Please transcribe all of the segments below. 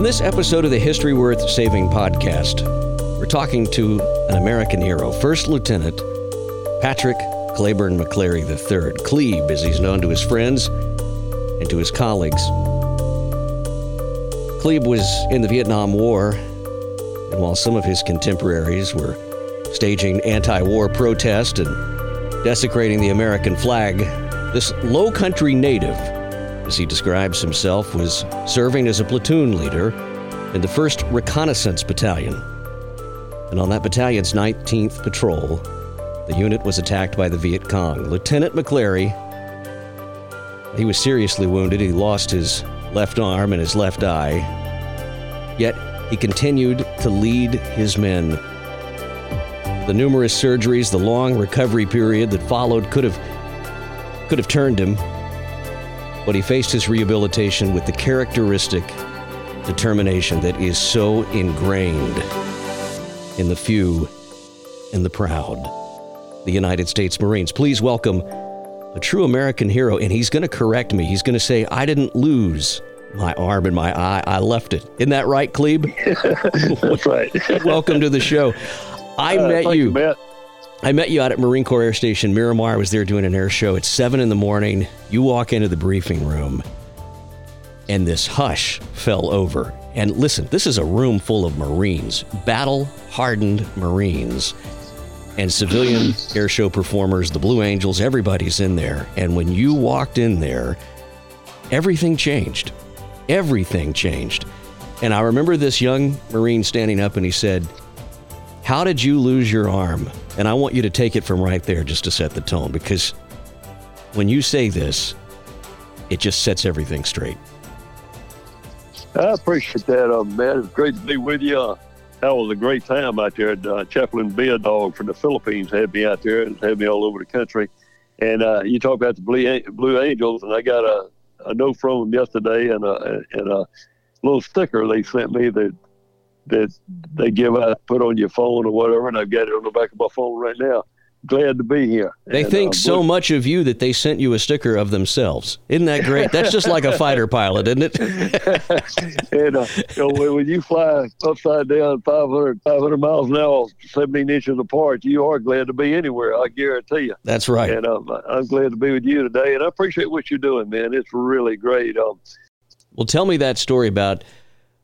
On this episode of the History Worth Saving podcast, we're talking to an American hero, First Lieutenant Patrick Cleburne McClary III, Clebe, as he's known to his friends and to his colleagues. Clebe was in the Vietnam War, and while some of his contemporaries were staging anti war protest and desecrating the American flag, this low country native, as he describes himself, was serving as a platoon leader in the 1st Reconnaissance Battalion. And on that battalion's 19th patrol, the unit was attacked by the Viet Cong. Lieutenant McClary, he was seriously wounded. He lost his left arm and his left eye. Yet he continued to lead his men. The numerous surgeries, the long recovery period that followed could have could have turned him, but he faced his rehabilitation with the characteristic determination that is so ingrained in the few and the proud. The United States Marines. Please welcome a true American hero, and he's going to correct me. He's going to say, I didn't lose my arm and my eye, I left it. Isn't that right, Clebe? That's right. welcome to the show. I Uh, met thank you. I met you out at Marine Corps Air Station Miramar. I was there doing an air show at 7 in the morning. You walk into the briefing room, and this hush fell over. And listen, this is a room full of Marines, battle hardened Marines, and civilian air show performers, the Blue Angels, everybody's in there. And when you walked in there, everything changed. Everything changed. And I remember this young Marine standing up and he said, how did you lose your arm? And I want you to take it from right there just to set the tone because when you say this, it just sets everything straight. I appreciate that, uh, Matt. It's great to be with you. That was a great time out there. Uh, Chaplain Beardog from the Philippines had me out there and had me all over the country. And uh, you talk about the Blue, Blue Angels, and I got a, a note from them yesterday and a, and a little sticker they sent me that that they give out, put on your phone or whatever, and I've got it on the back of my phone right now. Glad to be here. They And, think uh, so much of you that they sent you a sticker of themselves. Isn't that great? That's just like a fighter pilot, isn't it? and uh, you know, when, you fly upside down 500, 500 miles an hour, 17 inches apart, you are glad to be anywhere. I guarantee you. That's right. And um, I'm glad to be with you today. And I appreciate what you're doing, man. It's really great. Um, Well, tell me that story about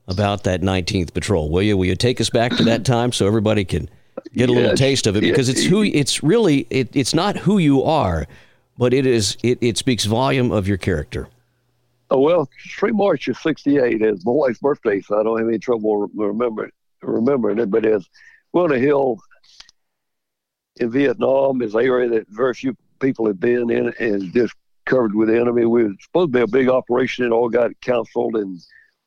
about that 19th patrol, will you? Will you take us back to that time so everybody can get a little taste of it? Because it's who it's really it, it's not who you are, but it is it, it speaks volume of your character. oh, well, 3 March of 68 is my wife's birthday, so I don't have any trouble re- remembering, remembering it. But it's Wilna Hill in Vietnam is an area that very few people have been in and just covered with the enemy. We were supposed to be a big operation. It all got canceled, and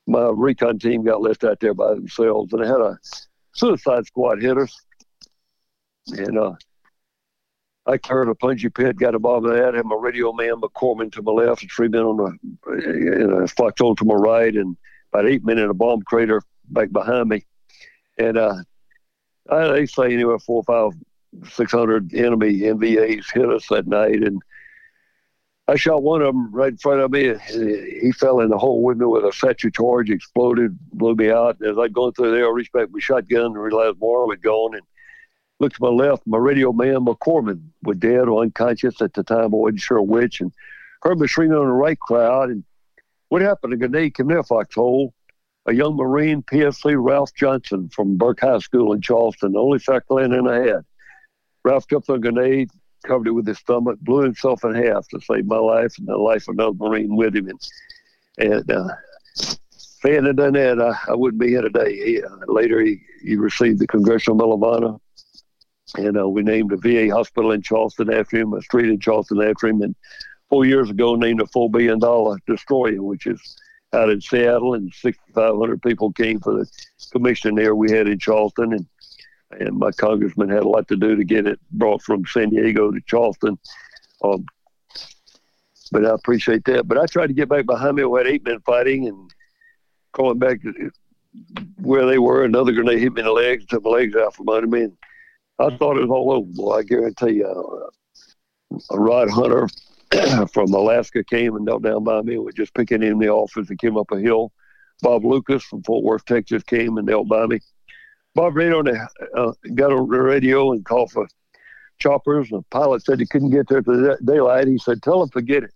my recon team got left out there by themselves. And I had a suicide squad hit us. And uh, I carried a punji pit, got above that, had my radio man McCormick to my left, and three men on the and a foxhole to my right, and about eight men in a bomb crater back behind me. And uh, I, they say anywhere four, five, six hundred enemy NVAs hit us that night, and I shot one of them right in front of me. He fell in the hole with me with a satchel charge, exploded, blew me out. And as I going through there, I reached back with my shotgun and realized more was gone. And looked to my left, my radio man, McCormick, was dead or unconscious at the time. I wasn't sure which. And heard me screaming on the right crowd. And what happened? A grenade came a foxhole. A young Marine, PFC Ralph Johnson from Burke High School in Charleston, the only landing I had. Ralph on a grenade, covered it with his stomach, blew himself in half to save my life and the life of another Marine with him. And, and uh, if he hadn't done that, I, I wououldn't be here today. He, uh, later, he, he received the Congressional Medal of Honor, and uh, we named a VA hospital in Charleston after him, a street in Charleston after him, and four years ago named a $4 billion destroyer, which is out in Seattle, and 6,500 people came for the commission there we had in Charleston, and and my congressman had a lot to do to get it brought from San Diego to Charleston. Um, but I appreciate that. But I tried to get back behind me. We had eight men fighting and going back to where they were. Another grenade hit me in the legs, took my legs out from under me. And I thought it was all over. Boy, I guarantee you, uh, a rod hunter from Alaska came and knelt down by me and was just picking in the office and came up a hill. Bob Lucas from Fort Worth, Texas came and knelt by me. Bob ran on uh, got on the radio and called for choppers. The pilot said he couldn't get there to daylight. He said, tell them forget it.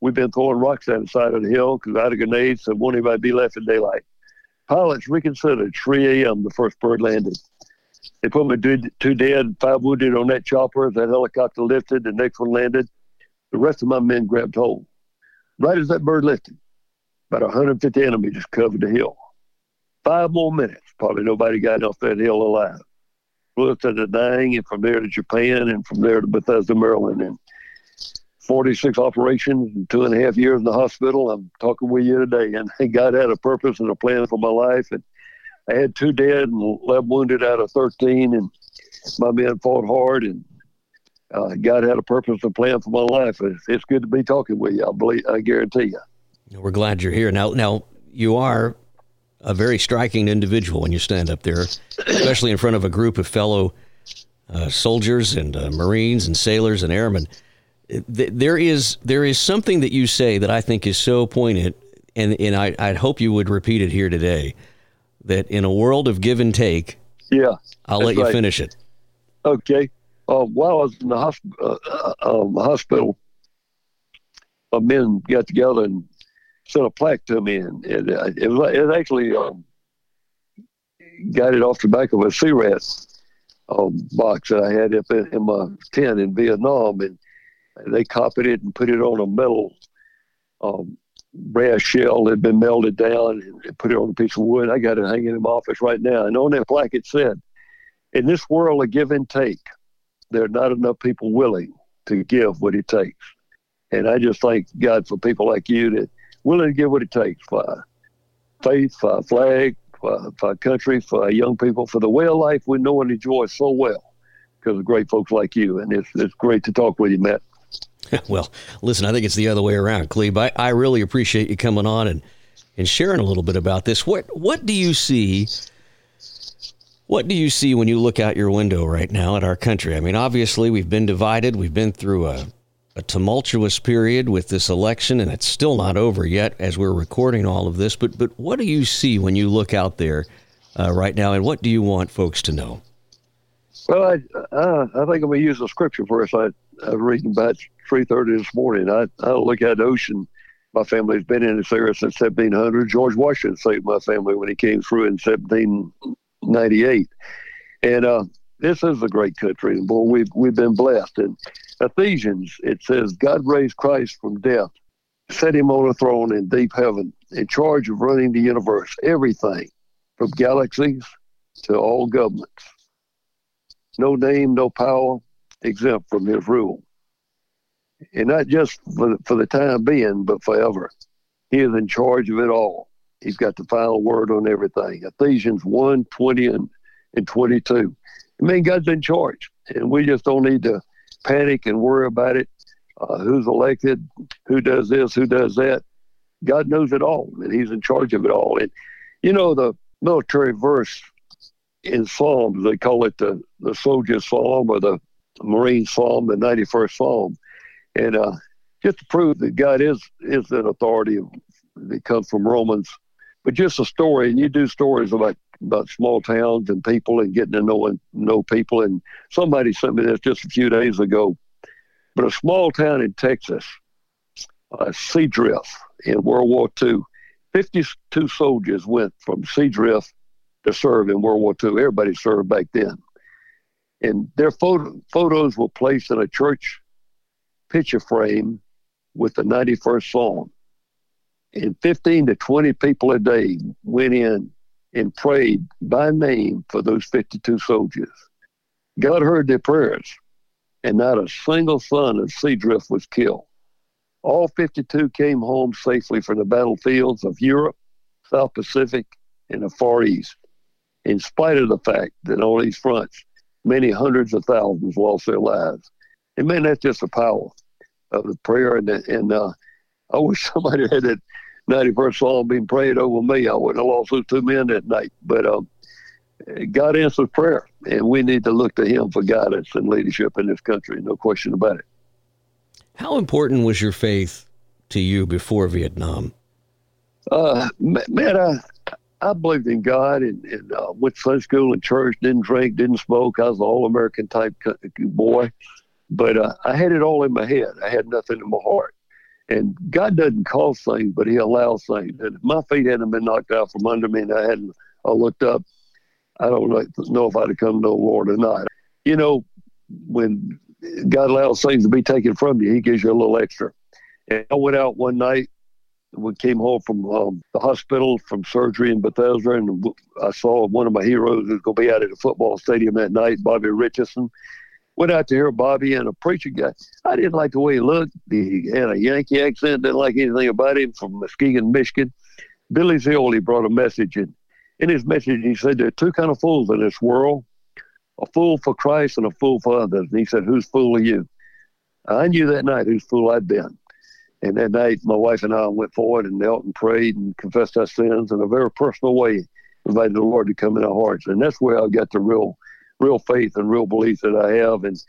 We've been throwing rocks down the side of the hill because I had a grenade, so won't anybody be left in daylight. Pilots reconsidered 3 a.m. the first bird landed. They put me two dead, five wounded on that chopper. That helicopter lifted, the next one landed. The rest of my men grabbed hold. Right as that bird lifted, about 150 enemy just covered the hill. Five more minutes, probably nobody got off that hill alive. Flew to Da Nang and from there to Japan and from there to Bethesda, Maryland. And 46 operations and two and a half years in the hospital. I'm talking with you today. And God had a purpose and a plan for my life. And I had two dead and 11 wounded out of 13. And my men fought hard and uh, God had a purpose and plan for my life. It's, it's good to be talking with you. I believe, I guarantee you. We're glad you're here. Now, now you are a very striking individual when you stand up there, especially in front of a group of fellow uh, soldiers and uh, Marines and sailors and airmen. There is there is something that you say that I think is so poignant, and and I I'd hope you would repeat it here today. That in a world of give and take, yeah, I'll let you right. finish it. Okay uh, while I was in the hosp- um, hospital, uh, men got together and sent a plaque to me, and it, uh, it, was, it actually um, got it off the back of a cigarette um, box that I had up in, in, my tent in Vietnam, and they copied it and put it on a metal um, brass shell that had been melted down and put it on a piece of wood. I got it hanging in my office right now, and on that plaque it said, "In this world of give and take." there are not enough people willing to give what it takes. And I just thank God for people like you that willing to give what it takes for faith, for our flag, for, for our country, for our young people, for the way of life we know and enjoy so well because of great folks like you. And it's, it's great to talk with you, Matt. well, listen, I think it's the other way around, Clebe. I, I really appreciate you coming on and, and sharing a little bit about this. What what do you see what do you see when you look out your window right now at our country? I mean, obviously, we've been divided. We've been through a, a tumultuous period with this election, and it's still not over yet as we're recording all of this. But, but what do you see when you look out there uh, right now, and what do you want folks to know? Well, I, uh, I think I'm going to use a scripture verse I, I was reading about 3.30 this morning. I, I look at the ocean. My family's been in this area since 1700. George Washington saved my family when he came through in 1798, And uh, this is a great country, and boy, we've we've been blessed. And Ephesians, it says, God raised Christ from death, set him on a throne in deep heaven, in charge of running the universe, everything, from galaxies to all governments. No name, no power, exempt from his rule. And not just for the, for the time being, but forever. He is in charge of it all. He's got the final word on everything. Ephesians 1 20 and, and 22. I mean, God's in charge, and we just don't need to panic and worry about it. Uh, who's elected? Who does this? Who does that? God knows it all, and He's in charge of it all. And you know, the military verse in Psalms, they call it the, the soldier's psalm or the Marine psalm, the 91st psalm. And uh, just to prove that God is is an authority that comes from Romans but just a story. And you do stories about about small towns and people and getting to know and know people. And somebody sent me this just a few days ago. But a small town in Texas, uh, Seadrift in World War II, 52 soldiers went from Seadrift to serve in World War II. Everybody served back then. And their photo, photos were placed in a church picture frame with the 91st Psalm and 15 to 20 people a day went in and prayed by name for those 52 soldiers. God heard their prayers, and not a single son of Seadrift was killed. All 52 came home safely from the battlefields of Europe, South Pacific, and the Far East, in spite of the fact that on these fronts, many hundreds of thousands lost their lives. And man, that's just the power of the prayer. And, and uh, I wish somebody had that 91st Psalm being prayed over me. I wouldn't have lost those two men that night. But um, God answers prayer, and we need to look to Him for guidance and leadership in this country. No question about it. How important was your faith to you before Vietnam? Uh, man, I I believed in God and, and uh, went to Sunday school and church. Didn't drink, didn't smoke. I was an all American type boy, but uh, I had it all in my head. I had nothing in my heart. And God doesn't cause things, but He allows things. And if my feet hadn't been knocked out from under me and I hadn't I looked up, I don't know if I'd have come to the Lord or not. You know, when God allows things to be taken from you, He gives you a little extra. And I went out one night. We came home from um, the hospital from surgery in Bethesda, and I saw one of my heroes who's going to be out at the football stadium that night, Bobby Richardson. Went out to hear Bobby and a preacher guy. I didn't like the way he looked. He had a Yankee accent. Didn't like anything about him from Muskegon, Michigan. Billy Zeoli brought a message in. In his message, he said there are two kind of fools in this world: a fool for Christ and a fool for others. And he said, "Whose fool are you?" I knew that night whose fool I'd been. And that night, my wife and I went forward and knelt and prayed and confessed our sins in a very personal way, invited the Lord to come in our hearts. And that's where I got the real real faith and real belief that I have. And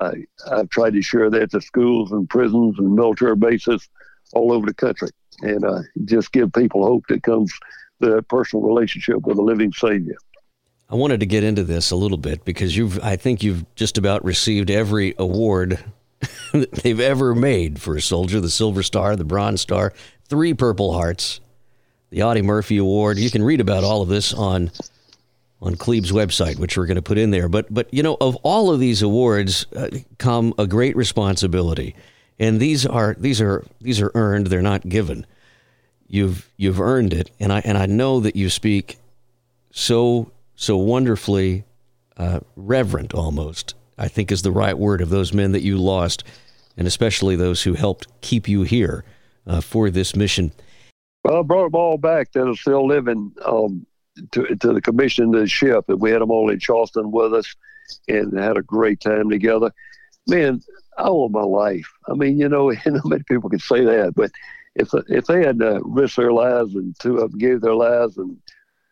I, I've tried to share that to schools and prisons and military bases all over the country and uh, just give people hope that comes the personal relationship with a living Savior. I wanted to get into this a little bit because you've, I think you've just about received every award that they've ever made for a soldier the Silver Star, the Bronze Star, three Purple Hearts, the Audie Murphy Award. You can read about all of this on on Clebe's website, which we're going to put in there. But but you know, of all of these awards uh, come a great responsibility, and these are these are these are earned. They're not given. You've you've earned it, and I and I know that you speak so so wonderfully uh, reverent, almost. I think is the right word of those men that you lost, and especially those who helped keep you here uh, for this mission. Well, I brought them all back that are still living. Um, to, to the commission of the ship, and we had them all in Charleston with us, and had a great time together. Man, I owe my life. I mean, you know, not many people can say that, but if if they had uh, risked their lives and two of them gave their lives and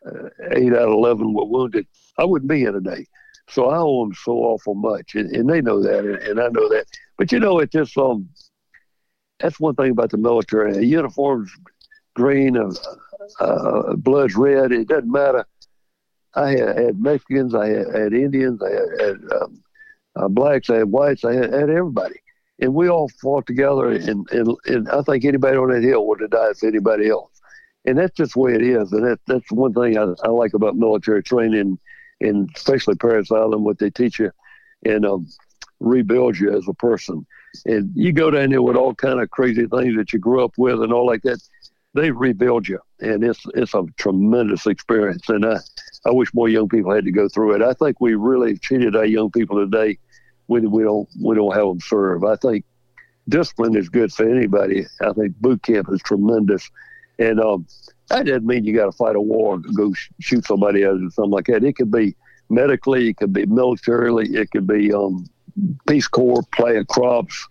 uh, eight out of eleven were wounded, I wouldn't be here today. So I owe them so awful much, and, and they know that, and, and, I know that. But you know, it just um, that's one thing about the military. A uniform's green, a, uh, blood's red. It doesn't matter. I had, had Mexicans, I had, had, Indians, I had, had um, uh, blacks, I had whites, I had, everybody. And we all fought together, and, and, and I think anybody on that hill would have died for anybody else. And that's just the way it is. And that, that's one thing I, I like about military training, and especially Parris Island, what they teach you and um, rebuild you as a person. And you go down there with all kind of crazy things that you grew up with and all like that they rebuild you, and it's it's a tremendous experience. And I, I wish more young people had to go through it. I think we really cheated our young people today when we don't we don't have them serve. I think discipline is good for anybody. I think boot camp is tremendous, and um, that doesn't mean you got to fight a war, go sh- shoot somebody else or something like that. It could be medically, it could be militarily, it could be um, Peace Corps, plant crops,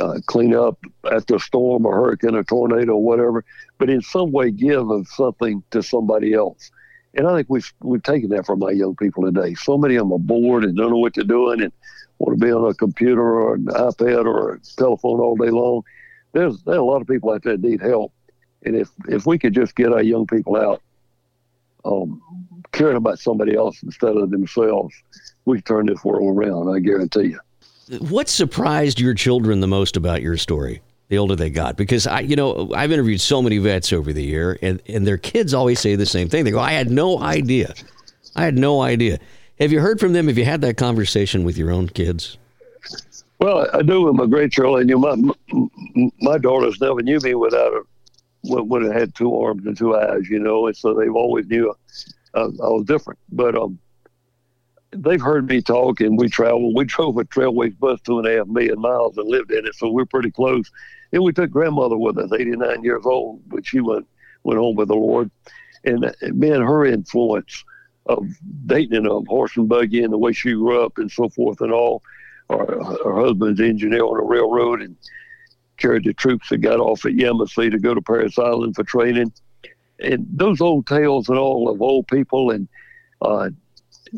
uh, clean up after a storm or hurricane or tornado or whatever, but in some way give of something to somebody else. And I think we've we've taken that from our young people today. So many of them are bored and don't know what they're doing and want to be on a computer or an iPad or a telephone all day long. There's there's a lot of people out there that need help, and if if we could just get our young people out, um, caring about somebody else instead of themselves, we turn this world around. I guarantee you. What surprised your children the most about your story? The older they got, because I, you know, I've interviewed so many vets over the year, and and their kids always say the same thing. They go, "I had no idea, I had no idea." Have you heard from them? Have you had that conversation with your own kids? Well, I do with my great children. You my my daughters never knew me without a when, I had two arms and two eyes, you know, and so they've always knew I, I was different. But um, they've heard me talk, and we travel. We drove a Trailways bus two and a half million miles and lived in it, so we're pretty close. And we took grandmother with us, 89 years old, but she went went home with the Lord. And man, her influence of dating and a horse and buggy and the way she grew up and so forth and all. Her, her husband's engineer on a railroad and carried the troops that got off at Yemassee to go to Parris Island for training. And those old tales and all of old people and uh,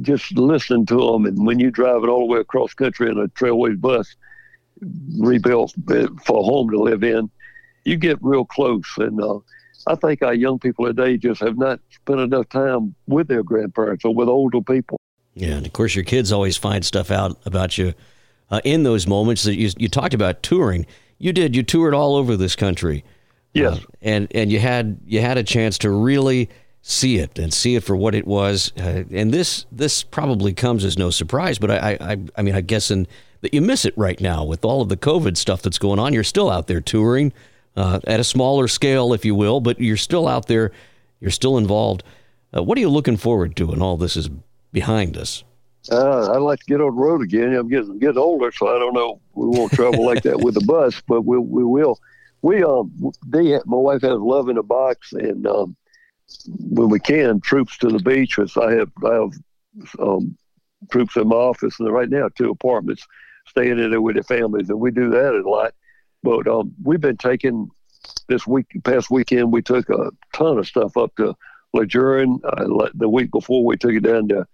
just listen to them. And when you drive it all the way across country in a Trailways bus, rebuilt for a home to live in, you get real close. And uh, I think our young people today just have not spent enough time with their grandparents or with older people. Yeah, and of course, your kids always find stuff out about you uh, in those moments that you, you talked about touring. You did. You toured all over this country. Yes, uh, and and you had you had a chance to really see it and see it for what it was. Uh, and this this probably comes as no surprise, but I I, I mean I guess in that you miss it right now with all of the COVID stuff that's going on. You're still out there touring uh, at a smaller scale, if you will, but you're still out there. You're still involved. Uh, what are you looking forward to when all this is behind us? Uh, I'd like to get on the road again. I'm getting getting older, so I don't know. We won't travel like that with the bus, but we we will. We um, they my wife has love in a box, and um, when we can, troops to the beach. I have I have um, troops in my office, and right now two apartments, staying in there with their families, and we do that a lot. But um, we've been taking this week, past weekend, we took a ton of stuff up to Lejeune. Uh, the week before, we took it down to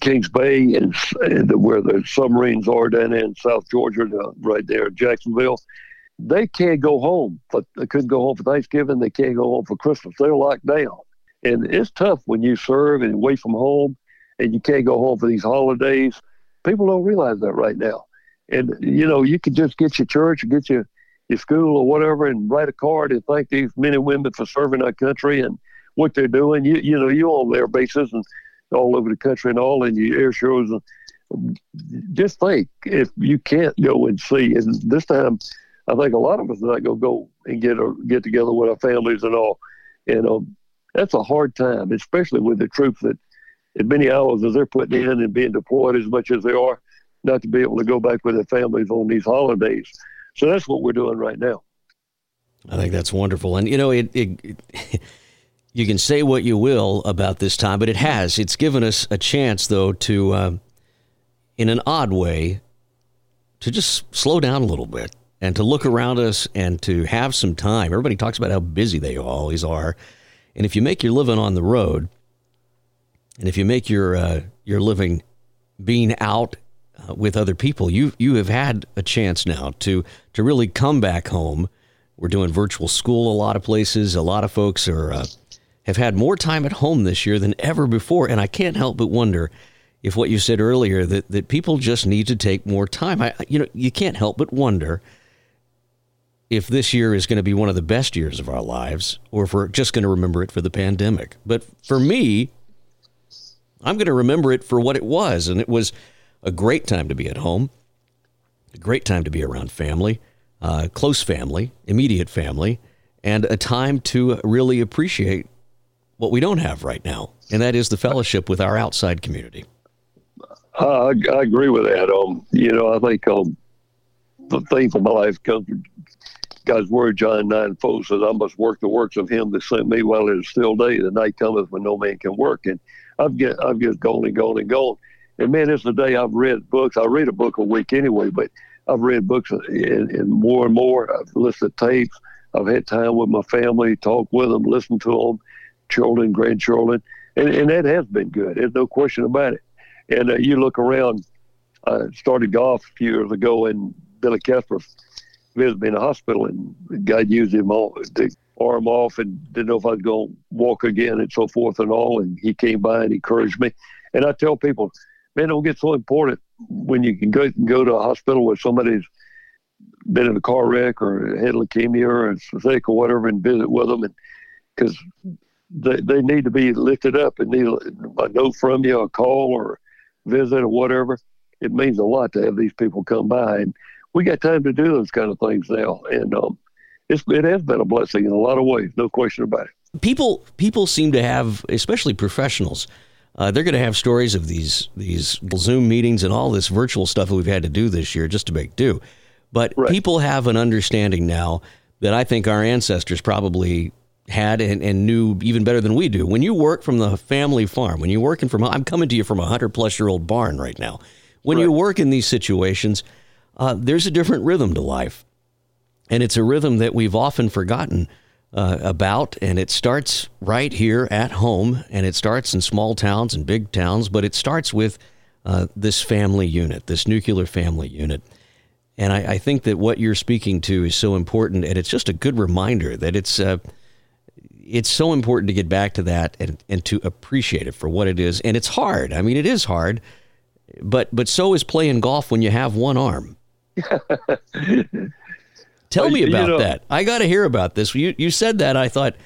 Kings Bay and, and where the submarines are down in South Georgia, right there, Jacksonville. They can't go home, but they couldn't go home for Thanksgiving. They can't go home for Christmas. They're locked down, and it's tough when you serve and away from home, and you can't go home for these holidays. People don't realize that right now, and you know you can just get your church or get your your school or whatever and write a card and thank these men and women for serving our country and what they're doing. You you know you on their bases and all over the country and all in your air shows. And just think if you can't go and see, and this time I think a lot of us are not going to go and get a, get together with our families and all. And um, that's a hard time, especially with the troops that as many hours as they're putting in and being deployed as much as they are, not to be able to go back with their families on these holidays. So that's what we're doing right now. I think that's wonderful. And, you know, it, it, it you can say what you will about this time, but it has. It's given us a chance, though, to, uh, in an odd way, to just slow down a little bit and to look around us and to have some time. Everybody talks about how busy they always are. And if you make your living on the road, and if you make your uh, your living being out uh, with other people, you you have had a chance now to to really come back home. We're doing virtual school a lot of places. A lot of folks are uh, have had more time at home this year than ever before. And I can't help but wonder if what you said earlier that, that people just need to take more time. I, you know, you can't help but wonder if this year is going to be one of the best years of our lives or if we're just going to remember it for the pandemic. But for me, I'm going to remember it for what it was. And it was a great time to be at home, a great time to be around family, uh, close family, immediate family, and a time to really appreciate what we don't have right now, and that is the fellowship with our outside community. Uh, I, I, agree with that. Um, you know, I think um, the theme for my life comes God's word, John 9 4 says, I must work the works of him that sent me while it is still day. The night cometh when no man can work. And I've get, I've just gone and gone and gone. And man, it's the day I've read books. I read a book a week anyway, but I've read books and, and more and more. I've listened to tapes. I've had time with my family, talk with them, listen to them children, grandchildren, and, and that has been good. There's no question about it. And uh, you look around, I started golf a few years ago, and Billy Casper visited me in the hospital, and God used him all, to arm off and didn't know if I was going to walk again and so forth and all. And he came by and encouraged me. And I tell people, man, don't get so important when you can go, go to a hospital where somebody's been in a car wreck or had leukemia or sick or whatever and visit with them. And because they, they need to be lifted up and need a note from you, a call or visit or whatever. It means a lot to have these people come by, and we got time to do those kind of things now. And um, it's, it has been a blessing in a lot of ways, no question about it. People people seem to have, especially professionals, uh, they're going to have stories of these these Zoom meetings and all this virtual stuff that we've had to do this year just to make do. But right. people have an understanding now that I think our ancestors probably had and, and, knew even better than we do. When you work from the family farm, when you're working from, I'm coming to you from a hundred plus year old barn right now. When right. you work in these situations, uh, there's a different rhythm to life. And it's a rhythm that we've often forgotten uh, about. And it starts right here at home. And it starts in small towns and big towns, but it starts with uh, this family unit, this nuclear family unit. And I, I, think that what you're speaking to is so important. And it's just a good reminder that it's. Uh, it's so important to get back to that and, and to appreciate it for what it is. And it's hard. I mean, it is hard, but but so is playing golf when you have one arm. Tell me about you know, that. I got to hear about this. You you said that. I thought,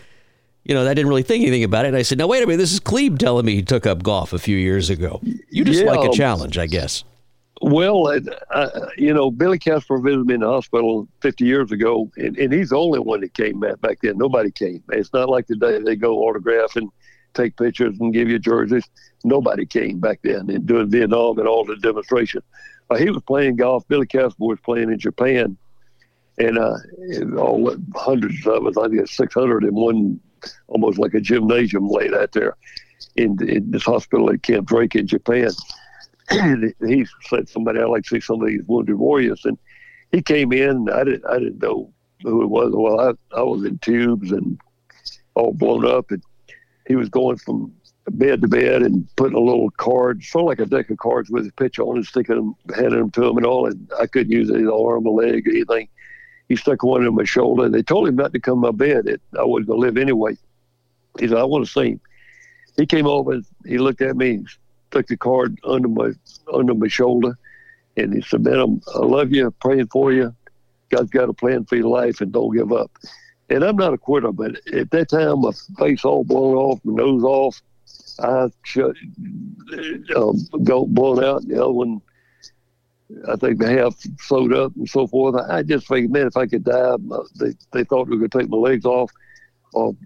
you know, I didn't really think anything about it. I said, now wait a minute. This is Clebe telling me he took up golf a few years ago. You just yeah, like a challenge, I guess. Well, uh, you know, Billy Casper visited me in the hospital 50 years ago, and, and he's the only one that came back, back then. Nobody came. It's not like today they go autograph and take pictures and give you jerseys. Nobody came back then and doing Vietnam and all the demonstrations. Uh, he was playing golf. Billy Casper was playing in Japan, and uh, all hundreds of us, I think 600 in one, almost like a gymnasium laid out there in, in this hospital at Camp Drake in Japan and he said somebody I'd like to see some of these wounded warriors, and he came in. I didn't I didn't know who it was. Well, I I was in tubes and all blown up, and he was going from bed to bed and putting a little card, sort of like a deck of cards with a picture on and sticking them, handing them to him and all. And I couldn't use any arm or leg or anything. He stuck one in my shoulder. And they told him not to come to my bed. It, I wasn't going to live anyway. He said, I want to see him. He came over and he looked at me, took the card under my under my shoulder, and he said, "Man, I love you, praying for you. God's got a plan for your life, and don't give up." And I'm not a quitter, but at that time, my face all blown off, my nose off, eyes shut, um, blown out, the other one. I think the half sewed up and so forth. I just figured, man, if I could die, they they thought we to take my legs off. Or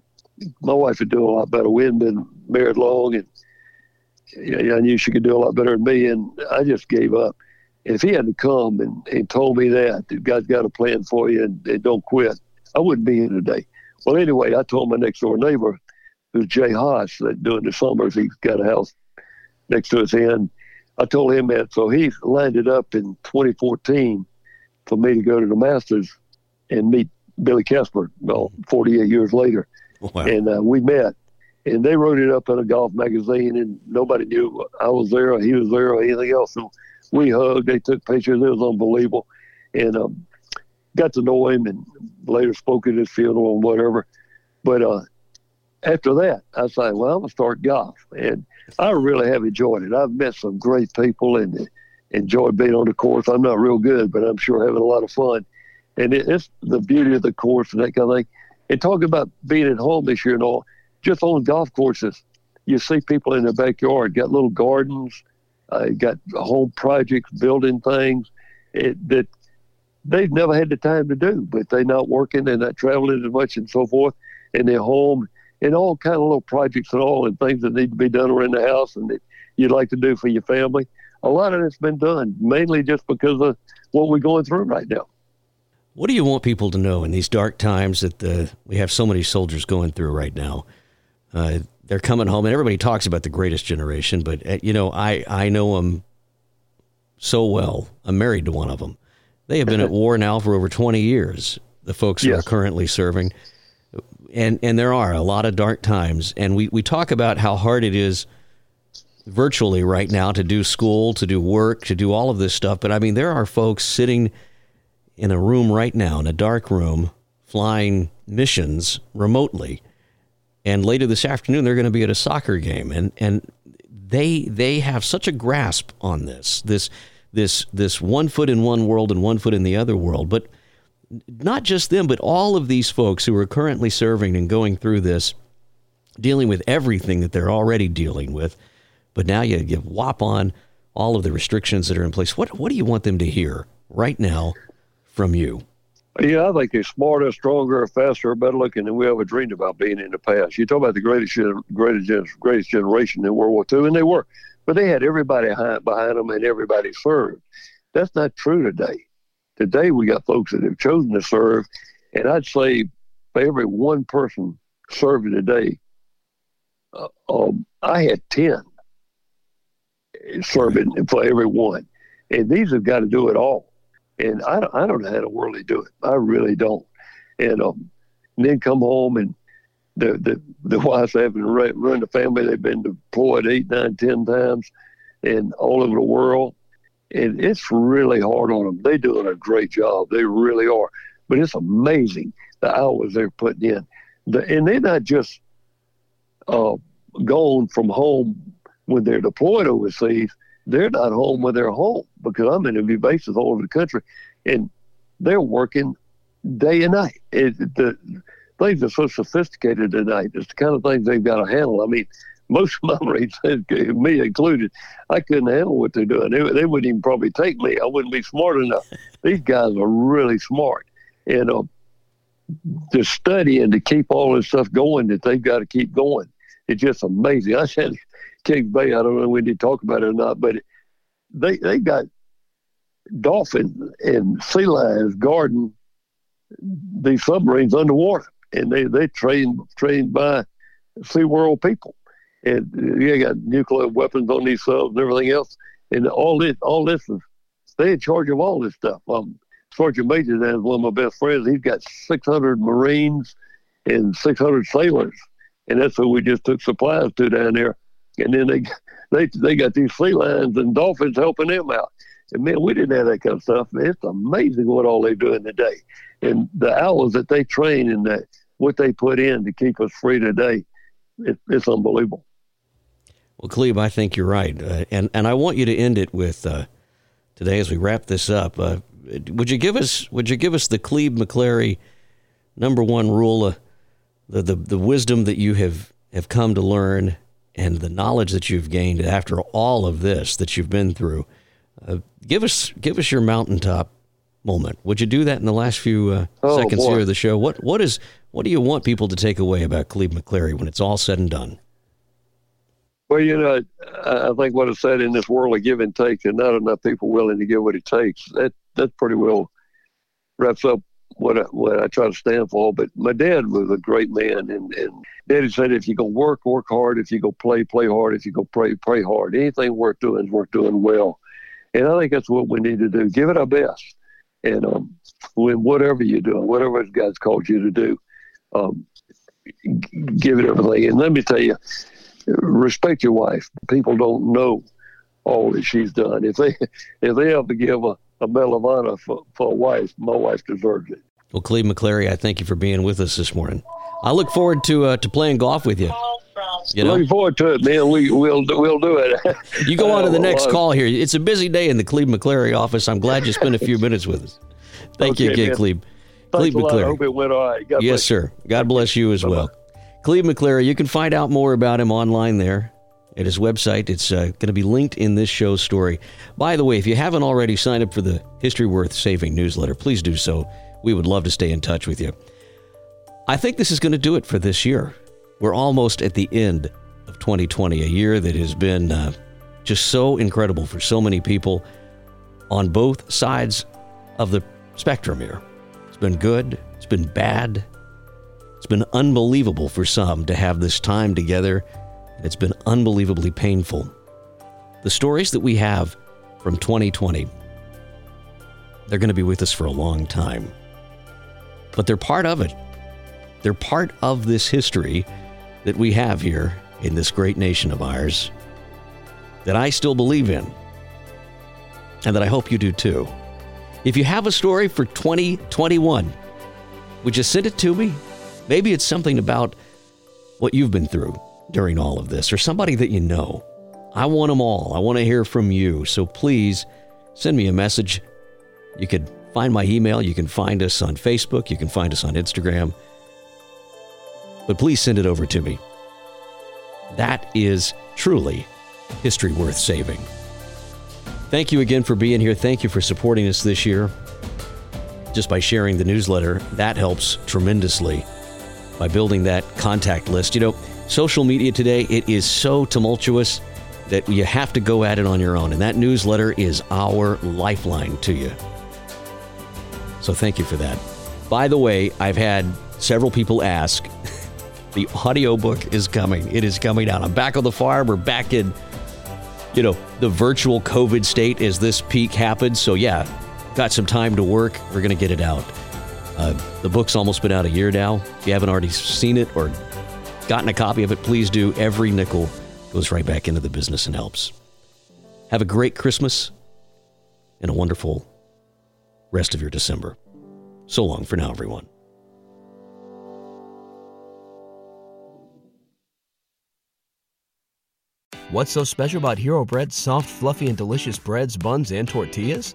my wife would do a lot better. We hadn't been married long, and I knew she could do a lot better than me, and I just gave up. if he hadn't come and, and told me that, that God's got a plan for you and, and don't quit, I wouldn't be here today. Well, anyway, I told my next door neighbor, who's Jay Haas, that during the summers he's got a house next to his inn. I told him that, so he lined it up in 2014 for me to go to the Masters and meet Billy Casper. Well, 48 years later, wow. and uh, we met and they wrote it up in a golf magazine, and nobody knew I was there or he was there or anything else. So we hugged. They took pictures. It was unbelievable, and um, got to know him, and later spoke at his funeral and whatever. But uh, after that, I say, "Well, I'm gonna start golf," and I really have enjoyed it. I've met some great people and enjoyed being on the course. I'm not real good, but I'm sure having a lot of fun. And it, it's the beauty of the course and that kind of thing. And talking about being at home this year and all, just on golf courses, you see people in their backyard got little gardens, uh, got home projects, building things it, that they've never had the time to do, but they're not working and not traveling as much and so forth, and they're home and all kind of little projects and all and things that need to be done around the house and that you'd like to do for your family. A lot of it's been done mainly just because of what we're going through right now. What do you want people to know in these dark times that the, we have so many soldiers going through right now? Uh, they're coming home, and everybody talks about the greatest generation, but uh, you know, I I know them so well. I'm married to one of them. They have been at war now for over 20 years. The folks who yes. are currently serving, and and there are a lot of dark times, and we we talk about how hard it is virtually right now to do school, to do work, to do all of this stuff. But I mean, there are folks sitting in a room right now, in a dark room, flying missions remotely. And later this afternoon they're going to be at a soccer game. And and they they have such a grasp on this this this this one foot in one world and one foot in the other world. But not just them but all of these folks who are currently serving and going through this dealing with everything that they're already dealing with but now you give whop on all of the restrictions that are in place what what do you want them to hear right now from you Yeah, I think they're smarter, stronger, faster, better looking than we ever dreamed about being in the past. You talk about the greatest, greatest, greatest generation in World War II, and they were, but they had everybody behind them and everybody served. That's not true today. Today we got folks that have chosen to serve, and I'd say for every one person serving today, uh, um, I had ten serving for every one, and these have got to do it all and I don't, I don't know how to really do it. I really don't. And, um, and then come home and the the the wives having run the family. They've been deployed eight, nine, ten times, and all over the world. And it's really hard on them. They're doing a great job. They really are. But it's amazing the hours they're putting in. The, and they're not just uh, gone from home when they're deployed overseas they're not home when they're home because I'm interviewing bases all over the country, and they're working day and night. It, the things are so sophisticated tonight. It's the kind of things they've got to handle. I mean, most rates, me included, I couldn't handle what they're doing. They, they wouldn't even probably take me. I wouldn't be smart enough. These guys are really smart, and uh, to study and to keep all this stuff going that they've got to keep going. It's just amazing. I said Kings Bay. I don't know when they talk about it or not, but they they got dolphins and sea lions guarding these submarines underwater, and they they trained trained by SeaWorld people, and you got nuclear weapons on these subs and everything else, and all this all this is they in charge of all this stuff. Um, Sergeant Major is one of my best friends. He's got 600 Marines and 600 sailors, and that's who we just took supplies to down there and then they they they got these sea lions and dolphins helping them out. And man, we didn't have that kind of stuff. It's amazing what all they're doing today, and the hours that they train and that what they put in to keep us free today. It, it's unbelievable. Well, Clebe, I think you're right, uh, and and I want you to end it with uh, today as we wrap this up. Uh, would you give us Would you give us the Clebe McClary number one rule, uh, the the the wisdom that you have have come to learn and the knowledge that you've gained after all of this that you've been through. Uh, give us give us your mountaintop moment. Would you do that in the last few uh, oh, seconds boy. here of the show? What what is what do you want people to take away about Clebe McClary when it's all said and done? Well, you know, I think what I said in this world of give and take, and not enough people willing to give what it takes. That that pretty well wraps up what I, what I try to stand for. But my dad was a great man, and and Daddy said, if you go work, work hard. If you go play, play hard. If you go pray, pray hard. Anything worth doing is worth doing well. And I think that's what we need to do. Give it our best. And um, when whatever you're doing, whatever God's called you to do, um, give it everything. And let me tell you, respect your wife. People don't know all that she's done. If they if they ever give a, a medal of honor for, for a wife, my wife deserves it. Well, Clebe McClary, I thank you for being with us this morning. I look forward to uh, to playing golf with you. You know? Looking forward to it, man. We we'll we'll do it. you go on to the next call here. It's a busy day in the Clebe McClary office. I'm glad you spent a few minutes with us. Thank okay, you again, man. Clebe. Clebe McClary. I hope it went all right. God yes, sir. God bless you as Bye-bye. well. Clebe McClary. You can find out more about him online there at his website. It's uh, going to be linked in this show's story. By the way, if you haven't already signed up for the History Worth Saving newsletter, please do so. We would love to stay in touch with you. I think this is going to do it for this year. We're almost at the end of 2020, a year that has been uh, just so incredible for so many people on both sides of the spectrum here. It's been good, it's been bad, it's been unbelievable for some to have this time together, and it's been unbelievably painful. The stories that we have from 2020, they're going to be with us for a long time but they're part of it. They're part of this history that we have here in this great nation of ours that I still believe in and that I hope you do too. If you have a story for 2021, would you send it to me? Maybe it's something about what you've been through during all of this or somebody that you know. I want them all. I want to hear from you. So please send me a message. You could Find my email. You can find us on Facebook. You can find us on Instagram. But please send it over to me. That is truly history worth saving. Thank you again for being here. Thank you for supporting us this year. just by sharing the newsletter. That helps tremendously by building that contact list. You know, social media today, it is so tumultuous that you have to go at it on your own. And that newsletter is our lifeline to you. So thank you for that. By the way, I've had several people ask the audiobook is coming. It is coming out. I'm back on the farm. We're back in, you know, the virtual COVID state as this peak happens. So, yeah, got some time to work. We're going to get it out. Uh, the book's almost been out a year now. If you haven't already seen it or gotten a copy of it, please do. Every nickel goes right back into the business and helps. Have a great Christmas and a wonderful rest of your December. So long for now, everyone. What's so special about Hero Bread's soft, fluffy, and delicious breads, buns, and tortillas?